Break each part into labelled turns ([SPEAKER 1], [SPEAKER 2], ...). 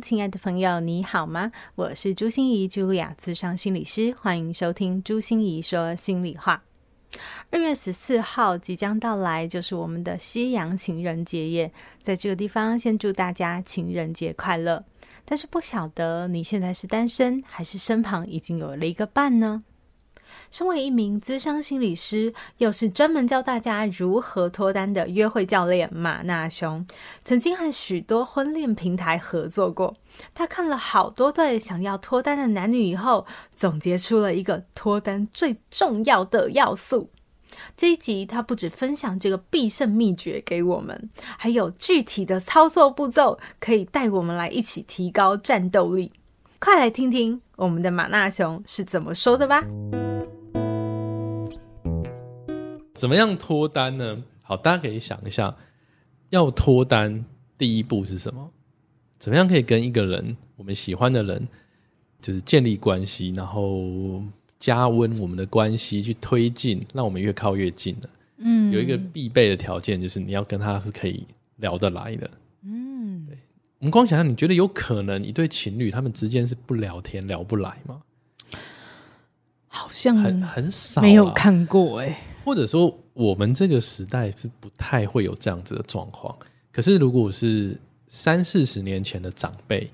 [SPEAKER 1] 亲爱的朋友，你好吗？我是朱心怡，Julia，咨商心理师，欢迎收听朱心怡说心里话。二月十四号即将到来，就是我们的西洋情人节夜，在这个地方先祝大家情人节快乐。但是不晓得你现在是单身，还是身旁已经有了一个伴呢？身为一名资商心理师，又是专门教大家如何脱单的约会教练马纳雄，曾经和许多婚恋平台合作过。他看了好多对想要脱单的男女以后，总结出了一个脱单最重要的要素。这一集他不止分享这个必胜秘诀给我们，还有具体的操作步骤，可以带我们来一起提高战斗力。快来听听我们的马纳兄是怎么说的吧。
[SPEAKER 2] 怎么样脱单呢？好，大家可以想一下，要脱单第一步是什么？怎么样可以跟一个人，我们喜欢的人，就是建立关系，然后加温我们的关系，去推进，让我们越靠越近的。嗯，有一个必备的条件，就是你要跟他是可以聊得来的。嗯，对。我们光想想，你觉得有可能一对情侣他们之间是不聊天、聊不来吗？
[SPEAKER 1] 好像
[SPEAKER 2] 很很少，
[SPEAKER 1] 没有看过哎。
[SPEAKER 2] 或者说，我们这个时代是不太会有这样子的状况。可是，如果是三四十年前的长辈，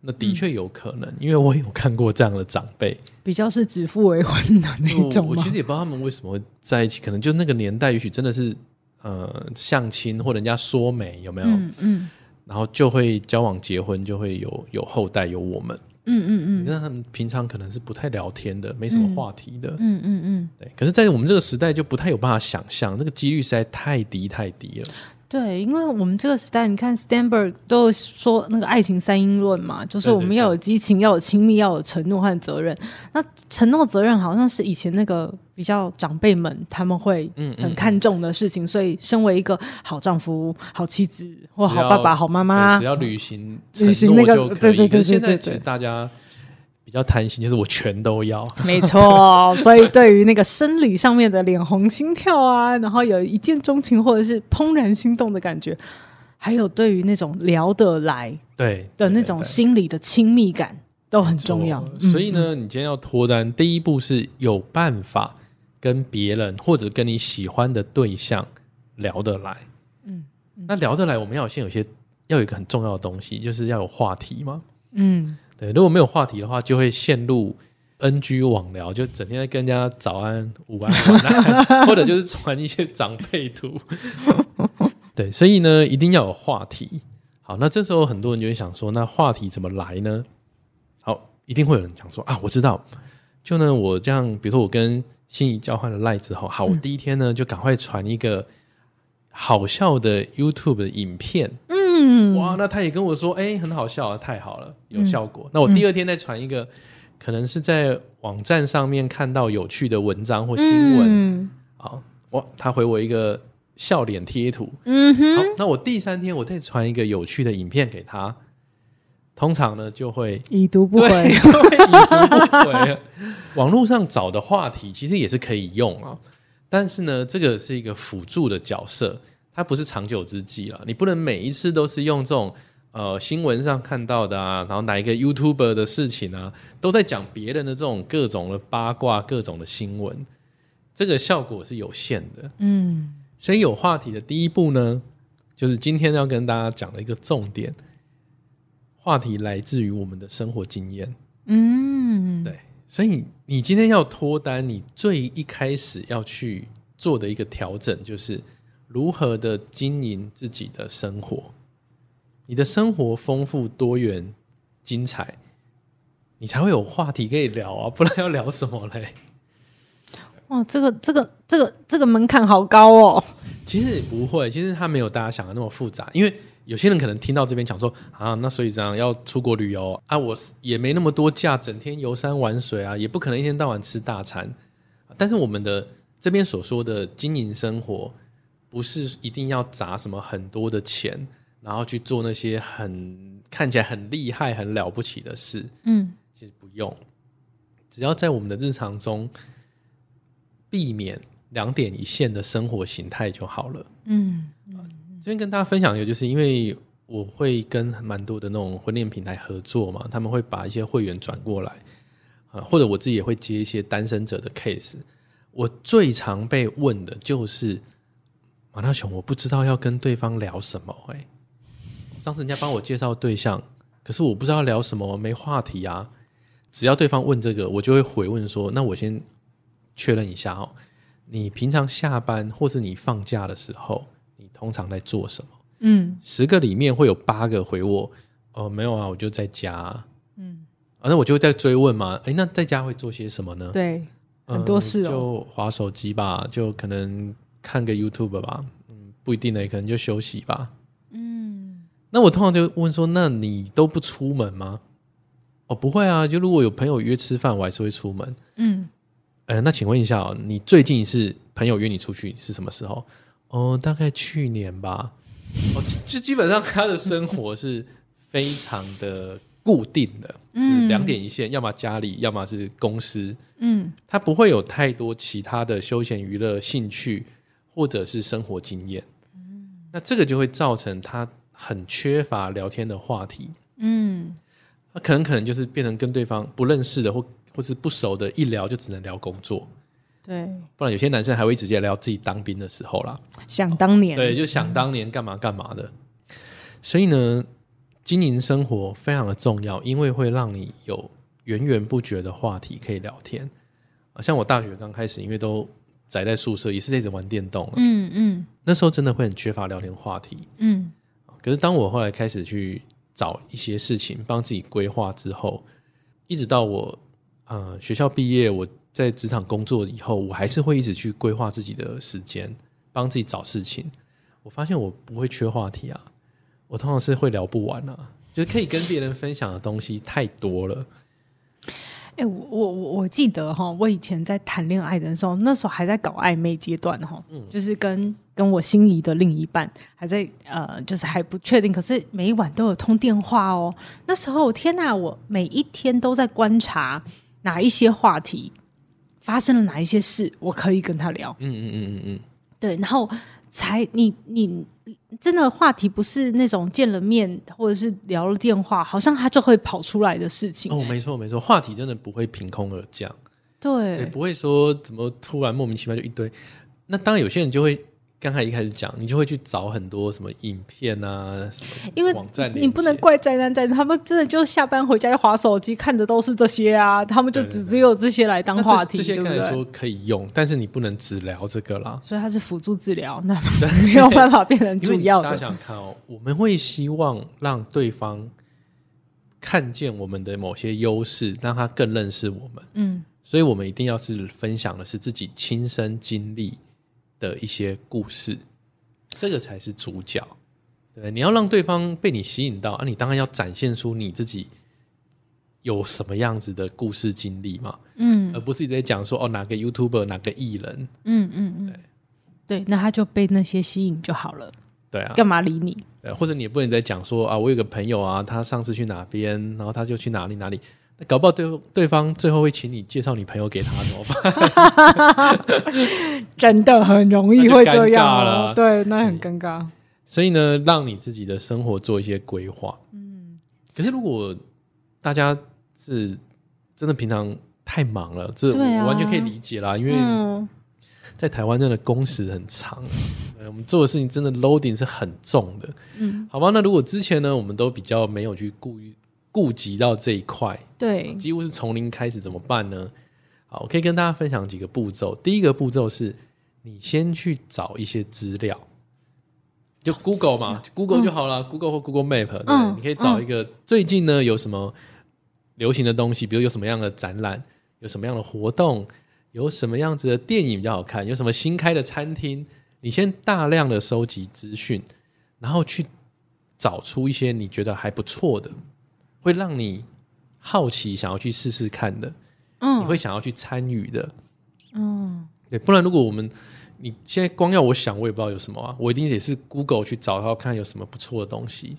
[SPEAKER 2] 那的确有可能，嗯、因为我有看过这样的长辈，
[SPEAKER 1] 比较是指腹为婚的那种。
[SPEAKER 2] 我其实也不知道他们为什么会在一起，可能就那个年代，也许真的是呃相亲或人家说媒有没有？嗯，嗯，然后就会交往结婚，就会有有后代，有我们。嗯嗯嗯，那他们平常可能是不太聊天的，没什么话题的。嗯嗯嗯，对。可是，在我们这个时代，就不太有办法想象，那个几率实在太低太低了。
[SPEAKER 1] 对，因为我们这个时代，你看 Stanberg 都说那个爱情三因论嘛，就是我们要有激情，要有亲密，要有承诺和责任。那承诺责任好像是以前那个比较长辈们他们会很看重的事情，嗯嗯，所以身为一个好丈夫、好妻子或好爸爸、好妈妈，
[SPEAKER 2] 只要履行履行那个，对对对对对。现在其实大家。比较贪心，就是我全都要。
[SPEAKER 1] 没错，所以对于那个生理上面的脸红心跳啊，然后有一见钟情或者是怦然心动的感觉，还有对于那种聊得来对的那种心理的亲密感都很重要。
[SPEAKER 2] 所以呢，你今天要脱单，第一步是有办法跟别人或者跟你喜欢的对象聊得来。嗯，那聊得来，我们要先有些要有一个很重要的东西，就是要有话题吗。嗯。对，如果没有话题的话，就会陷入 NG 网聊，就整天在跟人家早安、午安、晚安，或者就是传一些长辈图。对，所以呢，一定要有话题。好，那这时候很多人就会想说，那话题怎么来呢？好，一定会有人讲说啊，我知道，就呢，我这样，比如说我跟心仪交换了赖之后，好，我第一天呢就赶快传一个好笑的 YouTube 的影片。嗯，哇，那他也跟我说，哎、欸，很好笑啊，太好了，有效果。嗯、那我第二天再传一个，嗯、可能是在网站上面看到有趣的文章或新闻，嗯，好，哇，他回我一个笑脸贴图，嗯哼，好，那我第三天我再传一个有趣的影片给他，通常呢就会
[SPEAKER 1] 已读不回，
[SPEAKER 2] 已读不回。网络上找的话题其实也是可以用啊，但是呢，这个是一个辅助的角色。它不是长久之计了，你不能每一次都是用这种呃新闻上看到的啊，然后哪一个 YouTuber 的事情啊，都在讲别人的这种各种的八卦、各种的新闻，这个效果是有限的。嗯，所以有话题的第一步呢，就是今天要跟大家讲的一个重点，话题来自于我们的生活经验。嗯，对，所以你今天要脱单，你最一开始要去做的一个调整就是。如何的经营自己的生活？你的生活丰富多元、精彩，你才会有话题可以聊啊！不然要聊什么嘞？
[SPEAKER 1] 哇，这个、这个、这个、这个门槛好高哦。
[SPEAKER 2] 其实也不会，其实它没有大家想的那么复杂。因为有些人可能听到这边讲说啊，那所以这样要出国旅游啊，我也没那么多假，整天游山玩水啊，也不可能一天到晚吃大餐。但是我们的这边所说的经营生活，不是一定要砸什么很多的钱，然后去做那些很看起来很厉害、很了不起的事。嗯，其实不用，只要在我们的日常中避免两点一线的生活形态就好了。嗯。这边跟大家分享一个，就是因为我会跟蛮多的那种婚恋平台合作嘛，他们会把一些会员转过来，啊，或者我自己也会接一些单身者的 case。我最常被问的就是马大雄，我不知道要跟对方聊什么。哎，上次人家帮我介绍对象，可是我不知道聊什么，没话题啊。只要对方问这个，我就会回问说：那我先确认一下哦，你平常下班或是你放假的时候。你通常在做什么？嗯，十个里面会有八个回我，哦，没有啊，我就在家。嗯，啊，那我就会再追问嘛。哎，那在家会做些什么呢？
[SPEAKER 1] 对，很多事哦，
[SPEAKER 2] 就划手机吧，就可能看个 YouTube 吧。嗯，不一定呢，可能就休息吧。嗯，那我通常就问说，那你都不出门吗？哦，不会啊，就如果有朋友约吃饭，我还是会出门。嗯，呃，那请问一下哦，你最近是朋友约你出去是什么时候？哦，大概去年吧。哦，就基本上他的生活是非常的固定的，嗯，两点一线，要么家里，要么是公司，嗯，他不会有太多其他的休闲娱乐兴趣或者是生活经验，嗯，那这个就会造成他很缺乏聊天的话题，嗯，他可能可能就是变成跟对方不认识的或或是不熟的，一聊就只能聊工作。
[SPEAKER 1] 对，
[SPEAKER 2] 不然有些男生还会直接聊自己当兵的时候啦。
[SPEAKER 1] 想当年，
[SPEAKER 2] 对，就想当年干嘛干嘛的。嗯。所以呢，经营生活非常的重要，因为会让你有源源不绝的话题可以聊天。啊，像我大学刚开始，因为都宅在宿舍，也是一直玩电动。嗯嗯，那时候真的会很缺乏聊天话题。嗯，可是当我后来开始去找一些事情帮自己规划之后，一直到我呃学校毕业，我。在职场工作以后，我还是会一直去规划自己的时间，帮自己找事情。我发现我不会缺话题啊，我通常是会聊不完啊，就是可以跟别人分享的东西太多了。
[SPEAKER 1] 哎、欸，我我我记得哈，我以前在谈恋爱的时候，那时候还在搞暧昧阶段哈，嗯，就是跟跟我心仪的另一半还在呃，就是还不确定，可是每一晚都有通电话哦。那时候天哪，我每一天都在观察哪一些话题。发生了哪一些事，我可以跟他聊。嗯嗯嗯嗯嗯，对，然后才你你真的话题不是那种见了面或者是聊了电话，好像他就会跑出来的事情。
[SPEAKER 2] 哦，没错没错，话题真的不会凭空而降。
[SPEAKER 1] 对，
[SPEAKER 2] 也不会说怎么突然莫名其妙就一堆。那当然有些人就会。刚才一开始讲，你就会去找很多什么影片啊，什么网站，
[SPEAKER 1] 因为你不能怪宅男宅女，他们真的就下班回家就划手机，看的都是这些啊，他们就只只有这些来当话题。
[SPEAKER 2] 这些可以说可以用，但是你不能只聊这个啦。
[SPEAKER 1] 所以它是辅助治疗，那 没有办法变成主要的。
[SPEAKER 2] 大家想看哦，我们会希望让对方看见我们的某些优势，让他更认识我们。嗯，所以我们一定要是分享的是自己亲身经历的一些故事，这个才是主角。对，你要让对方被你吸引到啊，你当然要展现出你自己有什么样子的故事经历嘛。嗯，而不是一直在讲说哦，哪个 YouTuber 哪个艺人。嗯嗯嗯，对
[SPEAKER 1] 对，那他就被那些吸引就好了。
[SPEAKER 2] 对啊，
[SPEAKER 1] 干嘛理你？
[SPEAKER 2] 对，或者你也不能再讲说啊，我有个朋友啊，他上次去哪边，然后他就去哪里哪里。搞不好对对方最后会请你介绍你朋友给他怎么办？
[SPEAKER 1] 真的很容易会这样了，对，那很尴尬。
[SPEAKER 2] 所以呢，让你自己的生活做一些规划。嗯，可是如果大家是真的平常太忙了，这我完全可以理解啦，因为在台湾真的工时很长，我们做的事情真的 loading 是很重的。嗯，好吧，那如果之前呢，我们都比较没有去顾虑。顾及到这一块，
[SPEAKER 1] 对，
[SPEAKER 2] 几乎是从零开始，怎么办呢？好，我可以跟大家分享几个步骤。第一个步骤是，你先去找一些资料，就 Google 嘛，Google 就好了，嗯，Google 或 Google Map，对，嗯，你可以找一个，嗯，最近呢有什么流行的东西，比如有什么样的展览，有什么样的活动，有什么样子的电影比较好看，有什么新开的餐厅，你先大量的收集资讯，然后去找出一些你觉得还不错的，会让你好奇想要去试试看的，嗯，你会想要去参与的，嗯，对，不然如果我们你现在光要我想，我也不知道有什么啊，我一定也是 Google 去找，然后看有什么不错的东西。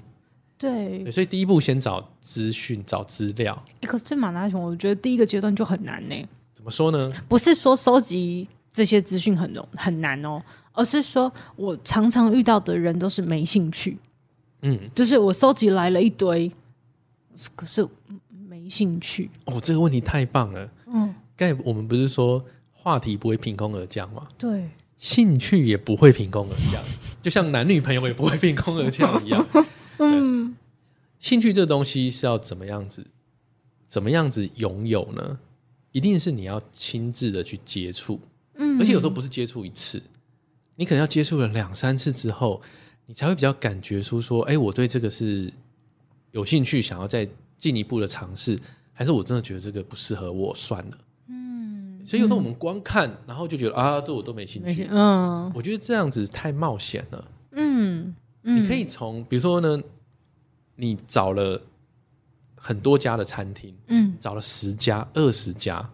[SPEAKER 1] 对，
[SPEAKER 2] 对，所以第一步先找资讯、找资料。
[SPEAKER 1] 欸，可是马拉松，我觉得第一个阶段就很难呢。
[SPEAKER 2] 怎么说呢？
[SPEAKER 1] 不是说收集这些资讯很容很难哦，而是说我常常遇到的人都是没兴趣。嗯，就是我收集来了一堆，可是没兴趣。
[SPEAKER 2] 哦，这个问题太棒了。嗯，刚才我们不是说话题不会凭空而降吗？
[SPEAKER 1] 对，
[SPEAKER 2] 兴趣也不会凭空而降，就像男女朋友也不会凭空而降一样。嗯，兴趣这东西是要怎么样子，怎么样子拥有呢？一定是你要亲自的去接触，嗯，而且有时候不是接触一次，你可能要接触了两三次之后，你才会比较感觉出说，哎，我对这个是有兴趣，想要再进一步的尝试，还是我真的觉得这个不适合我，算了，嗯。所以有时候我们光看，然后就觉得啊，这我都没兴趣，嗯，我觉得这样子太冒险了，嗯。你可以从，比如说呢，你找了很多家的餐厅，嗯，找了十家、二十家，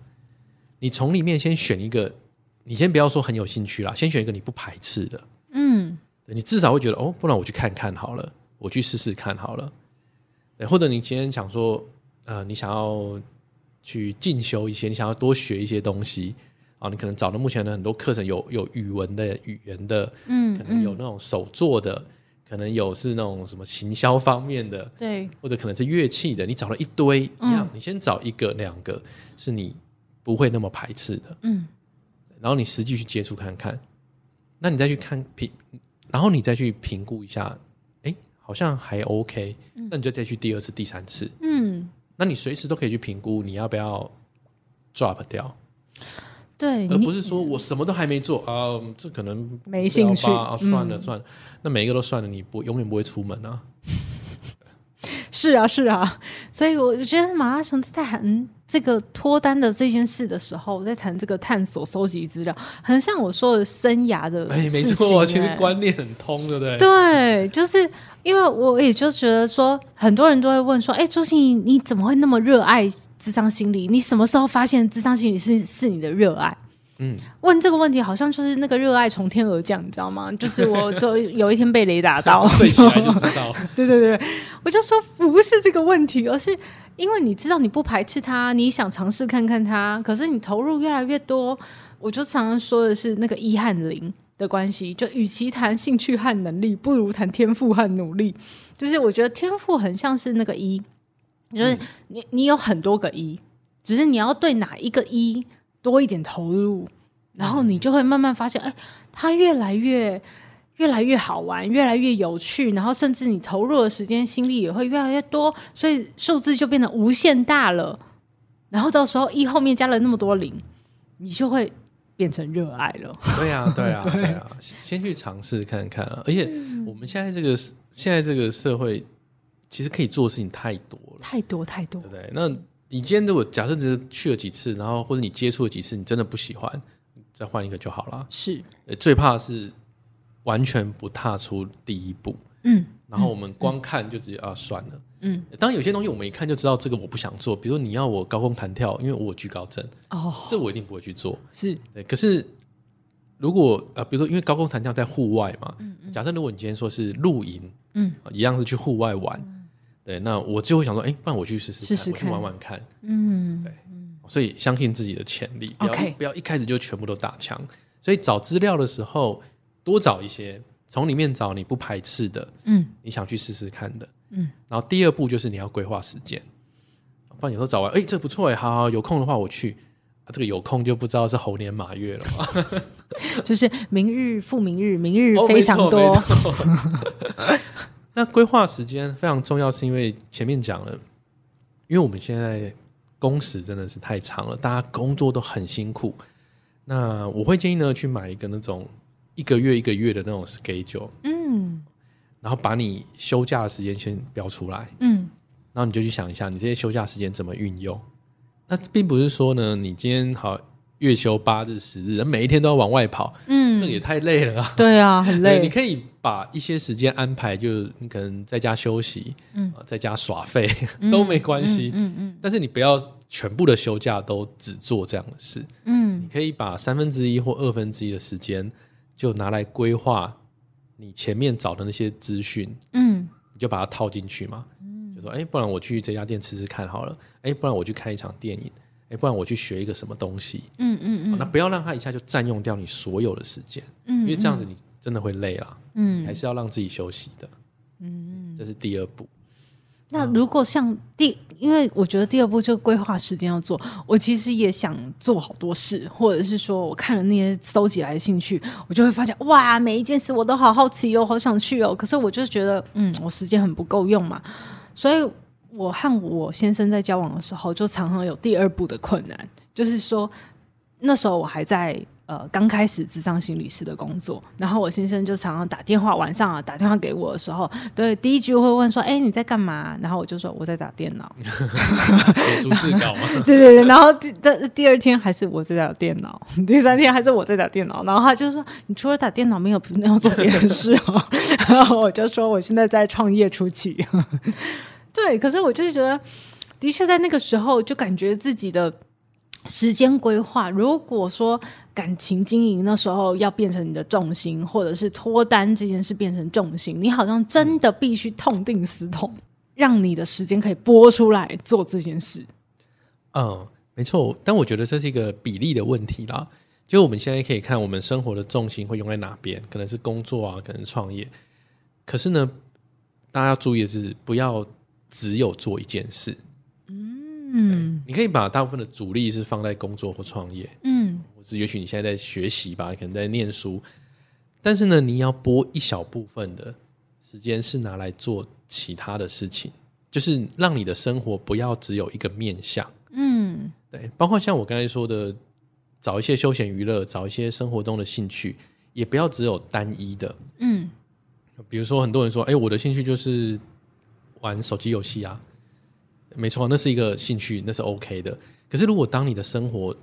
[SPEAKER 2] 你从里面先选一个，你先不要说很有兴趣啦，先选一个你不排斥的，嗯，你至少会觉得哦，不然我去看看好了，我去试试看好了，对，或者你今天想说，呃，你想要去进修一些，你想要多学一些东西。啊，你可能找的目前的很多课程有有语文的、语言的，嗯，可能有那种手作的。可能有是那种什么行销方面的，
[SPEAKER 1] 对，
[SPEAKER 2] 或者可能是乐器的。你找了一堆一样，你先找一个两个是你不会那么排斥的，嗯，然后你实际去接触看看，那你再去看评，然后你再去评估一下，哎，好像还 OK，那你就再去第二次、第三次，嗯，那你随时都可以去评估你要不要 drop 掉。
[SPEAKER 1] 对，
[SPEAKER 2] 而不是说我什么都还没做啊，这可能
[SPEAKER 1] 没兴趣
[SPEAKER 2] 啊，算了算了，那每一个都算了，你不永远不会出门啊。
[SPEAKER 1] 是啊是啊，所以我觉得马拉松在谈这个脱单的这件事的时候，我在谈这个探索、收集资料，很像我说的生涯的。哎，
[SPEAKER 2] 没错，其实观念很通，对不对？
[SPEAKER 1] 对，就是因为我也就觉得说，很多人都会问说，哎，朱心怡，你怎么会那么热爱智商心理？你什么时候发现智商心理是是你的热爱？嗯，问这个问题好像就是那个热爱从天而降，你知道吗？就是我都有一天被雷打到，
[SPEAKER 2] 睡起来就知道。
[SPEAKER 1] 对对对，我就说不是这个问题，而是因为你知道你不排斥他，你想尝试看看他，可是你投入越来越多，我就常常说的是那个一和零的关系。就与其谈兴趣和能力，不如谈天赋和努力。就是我觉得天赋很像是那个一，就是你你有很多个一，只是你要对哪一个一。多一点投入，然后你就会慢慢发现，哎，它越来越、越来越好玩，越来越有趣，然后甚至你投入的时间、心力也会越来越多，所以数字就变得无限大了。然后到时候一后面加了那么多零，你就会变成热爱了。
[SPEAKER 2] 对、啊，对、啊，对、啊，先去尝试看看啊！而且我们现在这个现在这个社会，其实可以做的事情太多了，
[SPEAKER 1] 太多太多，
[SPEAKER 2] 对不对？那。你今天如果假设只是去了几次，然后或者你接触了几次，你真的不喜欢，再换一个就好了。
[SPEAKER 1] 是，
[SPEAKER 2] 最怕是完全不踏出第一步。嗯，然后我们光看就直接、嗯、啊算了。嗯，当然有些东西我们一看就知道这个我不想做，比如说你要我高空弹跳，因为我有惧高症，哦，这我一定不会去做。
[SPEAKER 1] 是，
[SPEAKER 2] 对。可是如果呃，比如说因为高空弹跳在户外嘛，嗯嗯、假设如果你今天说是露营，嗯，一样是去户外玩。嗯对，那我就会想说，哎，不然我去试试看，试试看，我去玩玩看。嗯，对，所以相信自己的潜力，不要不要一开始就全部都打枪。所以找资料的时候，多找一些，从里面找你不排斥的，嗯，你想去试试看的，嗯。然后第二步就是你要规划时间，不然有时候找完，哎，这不错哎，好好，有空的话我去。啊，这个有空就不知道是猴年马月了嘛，
[SPEAKER 1] 就是明日复明日，明日非常多。
[SPEAKER 2] 哦 那规划时间非常重要，是因为前面讲了，因为我们现在工时真的是太长了，大家工作都很辛苦。那我会建议呢，去买一个那种一个月一个月的那种 schedule，嗯，然后把你休假的时间先标出来，嗯，然后你就去想一下，你这些休假时间怎么运用。那并不是说呢，你今天好月休八日十日，每一天都要往外跑，嗯，这也太累了啊。
[SPEAKER 1] 对啊，很 累。
[SPEAKER 2] 你可以。把一些时间安排，就是你可能在家休息，嗯，在家耍废都没关系，嗯嗯，但是你不要全部的休假都只做这样的事，嗯，你可以把三分之一或二分之一的时间就拿来规划你前面找的那些资讯，嗯，你就把它套进去嘛，嗯，就说，哎、欸，不然我去这家店吃吃看好了，哎、欸，不然我去看一场电影。哎不然我去学一个什么东西，嗯嗯嗯，那不要让他一下就占用掉你所有的时间，嗯，因为这样子你真的会累啦，嗯，还是要让自己休息的，嗯，这是第二步。
[SPEAKER 1] 那如果像第，因为我觉得第二步就规划时间要做，我其实也想做好多事，或者是说我看了那些搜集来的兴趣，我就会发现哇，每一件事我都好好奇哦，好想去哦，可是我就是觉得，嗯，我时间很不够用嘛，所以。我和我先生在交往的时候，就常常有第二步的困难，就是说那时候我还在呃刚开始智商心理师的工作，然后我先生就常常打电话，晚上啊打电话给我的时候，对，第一句会问说：“哎、欸，你在干嘛？”然后我就说：“我在打电脑。”
[SPEAKER 2] 有逐字稿吗？
[SPEAKER 1] 对 对对，然后第第二天还是我在打电脑，第三天还是我在打电脑，然后他就说：“你除了打电脑，没有没有做别的事哦。”然后我就说：“我现在在创业初期。” 对，可是我就是觉得，的确在那个时候就感觉自己的时间规划，如果说感情经营那时候要变成你的重心，或者是脱单这件事变成重心，你好像真的必须痛定思痛，让你的时间可以拨出来做这件事。
[SPEAKER 2] 嗯，没错，但我觉得这是一个比例的问题啦。就我们现在可以看，我们生活的重心会用在哪边？可能是工作啊，可能创业。可是呢，大家要注意的是，不要。只有做一件事，嗯，你可以把大部分的主力是放在工作或创业，嗯，或是也许你现在在学习吧，可能在念书，但是呢，你要拨一小部分的时间是拿来做其他的事情，就是让你的生活不要只有一个面向，嗯，对，包括像我刚才说的，找一些休闲娱乐，找一些生活中的兴趣，也不要只有单一的，嗯，比如说很多人说，哎，我的兴趣就是。玩手机游戏啊，没错，那是一个兴趣，那是 OK 的。可是，如果当你的生活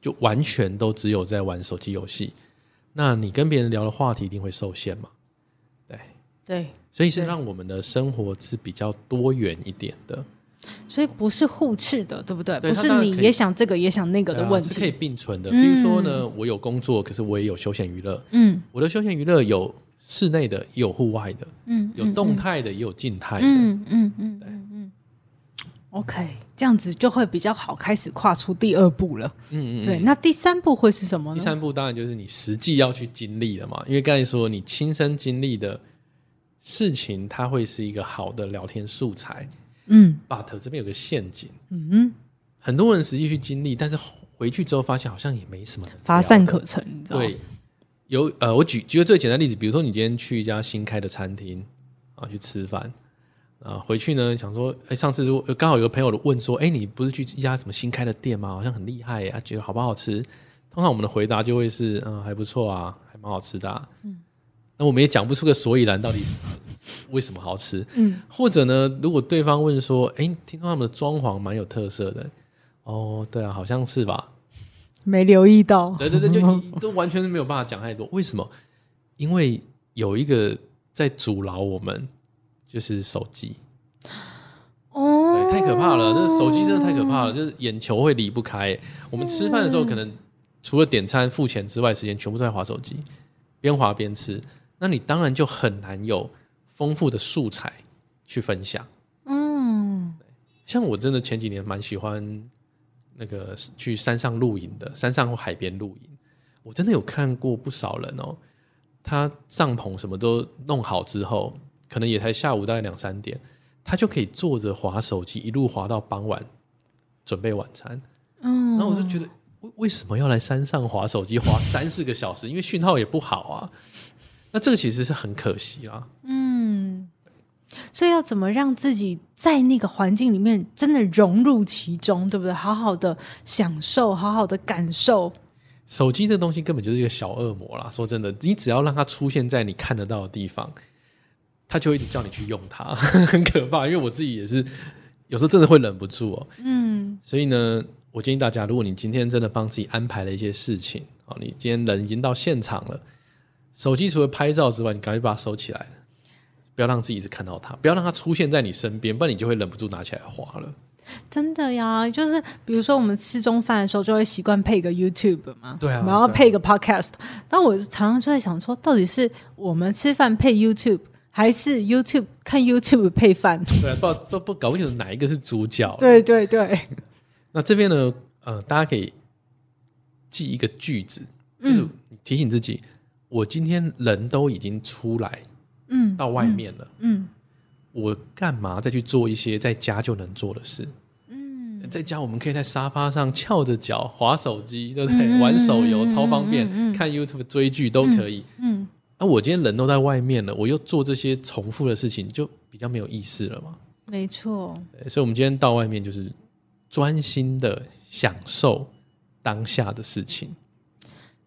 [SPEAKER 2] 就完全都只有在玩手机游戏，那你跟别人聊的话题一定会受限嘛？对
[SPEAKER 1] 对，
[SPEAKER 2] 所以是让我们的生活是比较多元一点的，
[SPEAKER 1] 所以不是互斥的，对不对？对，不是你也想这个也想那个的问题，
[SPEAKER 2] 是可以并存的。比如说呢，我有工作，可是我也有休闲娱乐。嗯，我的休闲娱乐有。室内的也有户外的，嗯，有动态的也有静态的，嗯嗯嗯，对，嗯
[SPEAKER 1] ，OK，这样子就会比较好开始跨出第二步了，嗯嗯，对，那第三步会是什么呢？
[SPEAKER 2] 第三步当然就是你实际要去经历了嘛，因为刚才说你亲身经历的事情，它会是一个好的聊天素材，嗯，but 这边有个陷阱，嗯嗯，很多人实际去经历，但是回去之后发现好像也没什么
[SPEAKER 1] 乏善可陈，
[SPEAKER 2] 对。有呃，我举举个最简单的例子，比如说你今天去一家新开的餐厅啊，去吃饭啊，回去呢想说，哎，上次如果刚好有个朋友问说，哎，你不是去一家什么新开的店吗？好像很厉害呀，觉得好不好吃？通常我们的回答就会是，嗯，还不错啊，还蛮好吃的啊。嗯，那我们也讲不出个所以然，到底是为什么好吃？嗯，或者呢，如果对方问说，哎，听说他们的装潢蛮有特色的，哦，对啊，好像是吧。
[SPEAKER 1] 没留意到，
[SPEAKER 2] 对对对，就 你都完全是没有办法讲太多。为什么？因为有一个在阻挠我们，就是手机。哦，对，太可怕了！这手机真的太可怕了，就是眼球会离不开。我们吃饭的时候，可能除了点餐付钱之外，时间全部都在划手机，边划边吃。那你当然就很难有丰富的素材去分享。嗯，像我真的前几年蛮喜欢。那个去山上露营的，山上或海边露营，我真的有看过不少人哦。他帐篷什么都弄好之后，可能也才下午大概两三点，他就可以坐着滑手机，一路滑到傍晚，准备晚餐。嗯，然后我就觉得，为为什么要来山上滑手机，滑三四个小时？因为讯号也不好啊。那这个其实是很可惜啦。嗯。
[SPEAKER 1] 所以要怎么让自己在那个环境里面真的融入其中，对不对？好好的享受，好好的感受。
[SPEAKER 2] 手机这东西根本就是一个小恶魔啦。说真的，你只要让它出现在你看得到的地方，它就会一直叫你去用它，很可怕。因为我自己也是有时候真的会忍不住哦。嗯，所以呢，我建议大家，如果你今天真的帮自己安排了一些事情，哦你今天人已经到现场了，手机除了拍照之外，你赶快把它收起来，不要让自己一直看到它，不要让它出现在你身边，不然你就会忍不住拿起来划了。
[SPEAKER 1] 真的呀，就是比如说我们吃中饭的时候，就会习惯配个 YouTube 嘛，
[SPEAKER 2] 对啊，
[SPEAKER 1] 然后配个 Podcast。但我常常就在想说，到底是我们吃饭配 YouTube，还是 YouTube 看 YouTube 配饭？
[SPEAKER 2] 对啊，不不不，搞不清楚哪一个是主角。
[SPEAKER 1] 对对对。
[SPEAKER 2] 那这边呢，呃，大家可以记一个句子，就是提醒自己。嗯我今天人都已经出来，嗯，到外面了，嗯，嗯，我干嘛再去做一些在家就能做的事？嗯，在家我们可以在沙发上翘着脚划手机，对不对？嗯、玩手游超方便，看 YouTube 追剧都可以。嗯，那、我今天人都在外面了，我又做这些重复的事情，就比较没有意思了嘛。
[SPEAKER 1] 没错，
[SPEAKER 2] 所以，我们今天到外面就是专心的享受当下的事情。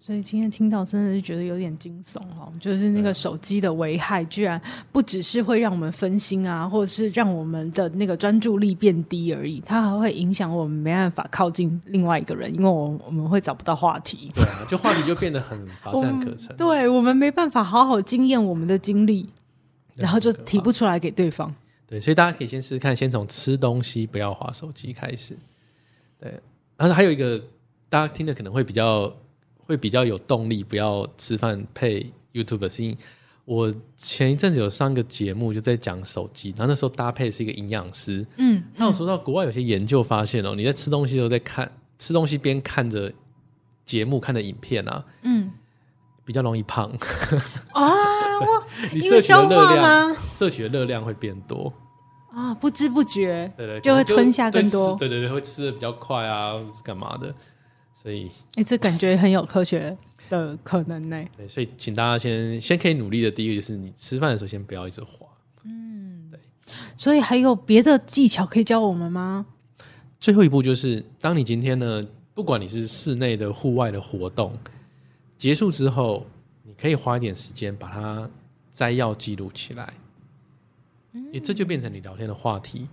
[SPEAKER 1] 所以今天听到真的是觉得有点惊悚哦，就是那个手机的危害，居然不只是会让我们分心啊，或者是让我们的那个专注力变低而已，它还会影响我们没办法靠近另外一个人，因为我我们会找不到话题。
[SPEAKER 2] 对啊，就话题就变得很乏 善可陈。
[SPEAKER 1] 对，我们没办法好好经验我们的经历，然后就提不出来给对方。
[SPEAKER 2] 对，所以大家可以先试试看，先从吃东西不要滑手机开始。对，然后还有一个大家听的可能会比较。会比较有动力，不要吃饭配 YouTube。是因为我前一阵子有上个节目，就在讲手机，然后那时候搭配是一个营养师，嗯，他有说到国外有些研究发现哦，你在吃东西的时候在看吃东西边看着节目看着影片啊，嗯，比较容易胖
[SPEAKER 1] 啊，
[SPEAKER 2] 你摄取的热量摄取的热量会变多
[SPEAKER 1] 啊，不知不觉，
[SPEAKER 2] 对对，
[SPEAKER 1] 就会吞下更多，
[SPEAKER 2] 对对对，会吃的比较快啊，干嘛的？所以，
[SPEAKER 1] 哎、欸，这感觉很有科学的可能呢。
[SPEAKER 2] 对，所以请大家先先可以努力的第一个就是，你吃饭的时候先不要一直滑。
[SPEAKER 1] 嗯，对。所以还有别的技巧可以教我们吗？
[SPEAKER 2] 最后一步就是，当你今天呢，不管你是室内的、户外的活动结束之后，你可以花一点时间把它摘要记录起来。嗯，欸，这就变成你聊天的话题。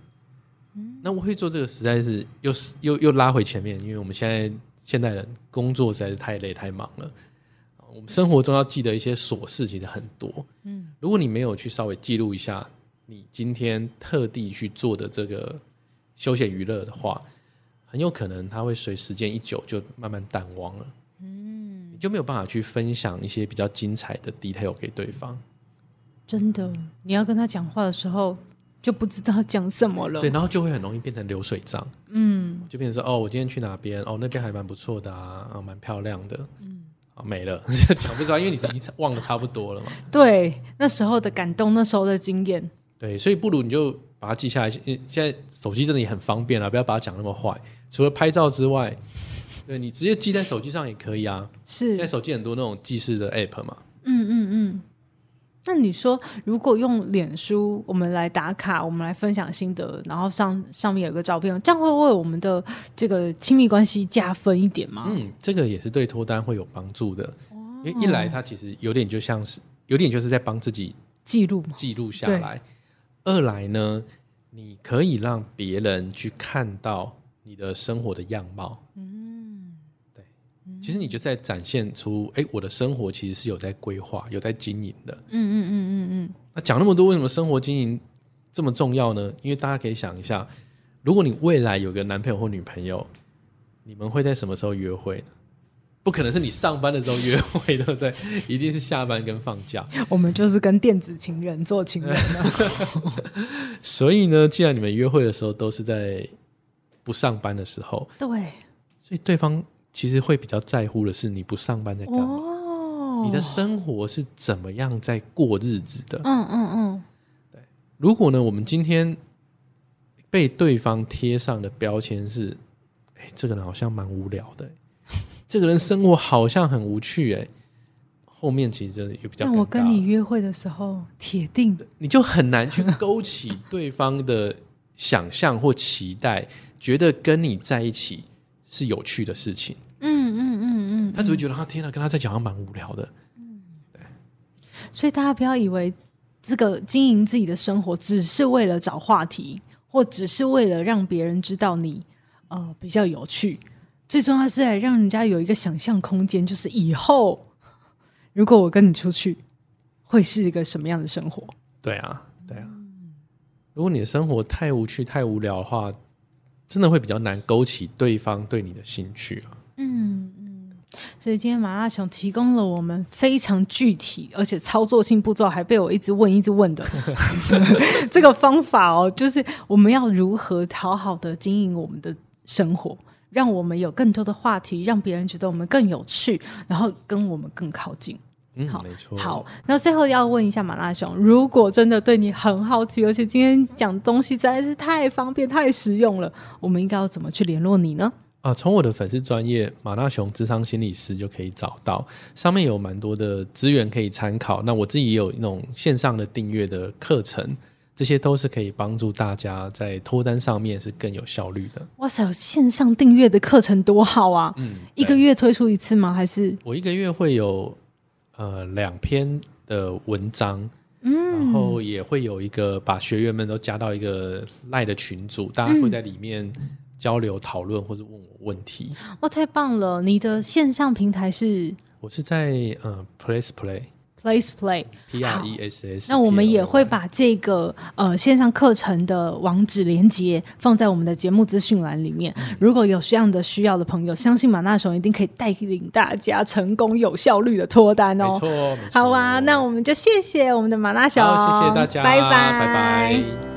[SPEAKER 2] 嗯，那我会做这个，实在是又是又又拉回前面，因为我们现在。现代人工作实在是太累太忙了，我们生活中要记得一些琐事其实很多。嗯，如果你没有去稍微记录一下你今天特地去做的这个休闲娱乐的话，很有可能它会随时间一久就慢慢淡忘了。嗯，你就没有办法去分享一些比较精彩的 detail 给对方。
[SPEAKER 1] 真的，你要跟他讲话的时候。就不知道讲什么了，
[SPEAKER 2] 对，然后就会很容易变成流水账，嗯，就变成说哦，我今天去哪边，哦，那边还蛮不错的啊，啊，蛮漂亮的，嗯，啊，没了，讲不出来，因为你已经忘得差不多了嘛。
[SPEAKER 1] 对，那时候的感动，那时候的经验，
[SPEAKER 2] 对，所以不如你就把它记下来。现在手机真的也很方便了，不要把它讲那么坏。除了拍照之外，对，你直接记在手机上也可以啊。是，现在手机很多那种记事的 app 嘛。嗯嗯嗯。
[SPEAKER 1] 那你说，如果用脸书，我们来打卡，我们来分享心得，然后上上面有个照片，这样会为我们的这个亲密关系加分一点吗？
[SPEAKER 2] 嗯，这个也是对脱单会有帮助的，哦、因为一来它其实有点就像是，有点就是在帮自己
[SPEAKER 1] 记录
[SPEAKER 2] 记录下来；二来呢，你可以让别人去看到你的生活的样貌。嗯。其实你就在展现出，哎，我的生活其实是有在规划、有在经营的。嗯嗯嗯嗯嗯。那讲那么多，为什么生活经营这么重要呢？因为大家可以想一下，如果你未来有个男朋友或女朋友，你们会在什么时候约会呢？不可能是你上班的时候约会，对不对？一定是下班跟放假。
[SPEAKER 1] 我们就是跟电子情人做情人啊。
[SPEAKER 2] 所以呢，既然你们约会的时候都是在不上班的时候，
[SPEAKER 1] 对，
[SPEAKER 2] 所以对方。其实会比较在乎的是你不上班在干嘛？哦，你的生活是怎么样在过日子的？嗯嗯嗯，对。如果呢，我们今天被对方贴上的标签是，哎，这个人好像蛮无聊的，这个人生活好像很无趣，哎，后面其实真的也比较。
[SPEAKER 1] 那我跟你约会的时候，铁定
[SPEAKER 2] 你就很难去勾起对方的想象或期待，觉得跟你在一起是有趣的事情。他只会觉得他天哪，跟他在讲还蛮无聊的。嗯，对。
[SPEAKER 1] 所以大家不要以为这个经营自己的生活只是为了找话题，或只是为了让别人知道你呃比较有趣。最重要是来让人家有一个想象空间，就是以后如果我跟你出去，会是一个什么样的生活？
[SPEAKER 2] 对啊，对啊。如果你的生活太无趣、太无聊的话，真的会比较难勾起对方对你的兴趣啊。
[SPEAKER 1] 嗯嗯。所以今天马拉松提供了我们非常具体而且操作性步骤，还被我一直问、一直问的 这个方法哦，就是我们要如何好好的经营我们的生活。让我们有更多的话题，让别人觉得我们更有趣，然后跟我们更靠近。
[SPEAKER 2] 嗯，好，没错。
[SPEAKER 1] 好，那最后要问一下马拉松，如果真的对你很好奇，而且今天讲东西实在是太方便、太实用了，我们应该要怎么去联络你呢？
[SPEAKER 2] 啊，从我的粉丝专业马大雄智商心理师就可以找到，上面有蛮多的资源可以参考。那我自己也有那种线上的订阅的课程。这些都是可以帮助大家在脱单上面是更有效率的。
[SPEAKER 1] 哇塞，线上订阅的课程多好啊！嗯，一个月推出一次吗？还是
[SPEAKER 2] 我一个月会有呃两篇的文章，嗯，然后也会有一个把学员们都加到一个赖的群组，大家会在里面交流讨论或者问我问题。
[SPEAKER 1] 哇，太棒了！你的线上平台是？
[SPEAKER 2] 我是在呃，Place Play。
[SPEAKER 1] Place Play
[SPEAKER 2] P R E S S，
[SPEAKER 1] 那我们也会把这个呃线上课程的网址连接放在我们的节目资讯栏里面。嗯、如果有这样的需要的朋友，相信马大熊一定可以带领大家成功有效率的脱单哦。
[SPEAKER 2] 没错，
[SPEAKER 1] 好啊，那我们就谢谢我们的马大熊，
[SPEAKER 2] 谢谢大家，
[SPEAKER 1] 拜拜
[SPEAKER 2] 拜拜。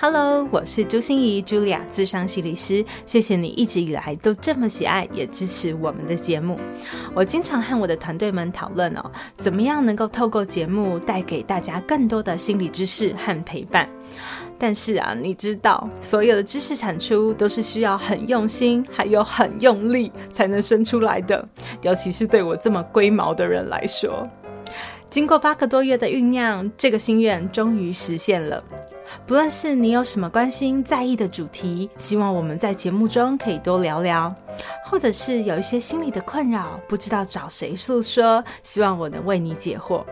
[SPEAKER 1] Hello，我是朱心仪，Julia，智商心理师。谢谢你一直以来都这么喜爱，也支持我们的节目。我经常和我的团队们讨论哦，怎么样能够透过节目带给大家更多的心理知识和陪伴。但是啊，你知道，所有的知识产出都是需要很用心，还有很用力才能生出来的。尤其是对我这么龟毛的人来说，经过八个多月的酝酿，这个心愿终于实现了。不论是你有什么关心、在意的主题，希望我们在节目中可以多聊聊；或者是有一些心理的困扰，不知道找谁诉说，希望我能为你解惑。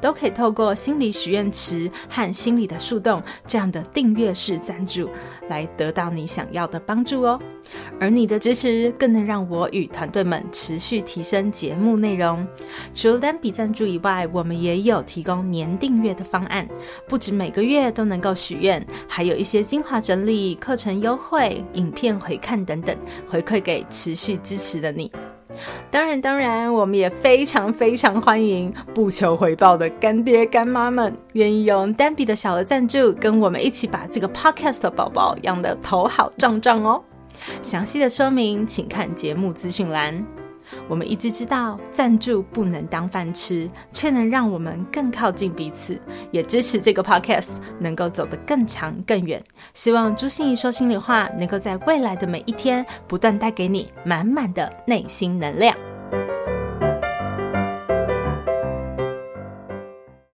[SPEAKER 1] 都可以透过心理许愿池和心理的树洞这样的订阅式赞助，来得到你想要的帮助哦。而你的支持更能让我与团队们持续提升节目内容。除了单笔赞助以外，我们也有提供年订阅的方案，不止每个月都能够许愿，还有一些精华整理、课程优惠、影片回看等等，回馈给持续支持的你。当然，当然，我们也非常非常欢迎不求回报的干爹干妈们，愿意用单笔的小额赞助，跟我们一起把这个 podcast 宝宝养得头好壮壮哦。详细的说明，请看节目资讯栏。我们一直知道，赞助不能当饭吃，却能让我们更靠近彼此，也支持这个 podcast 能够走得更长更远。希望朱心怡说心里话，能够在未来的每一天，不断带给你满满的内心能量。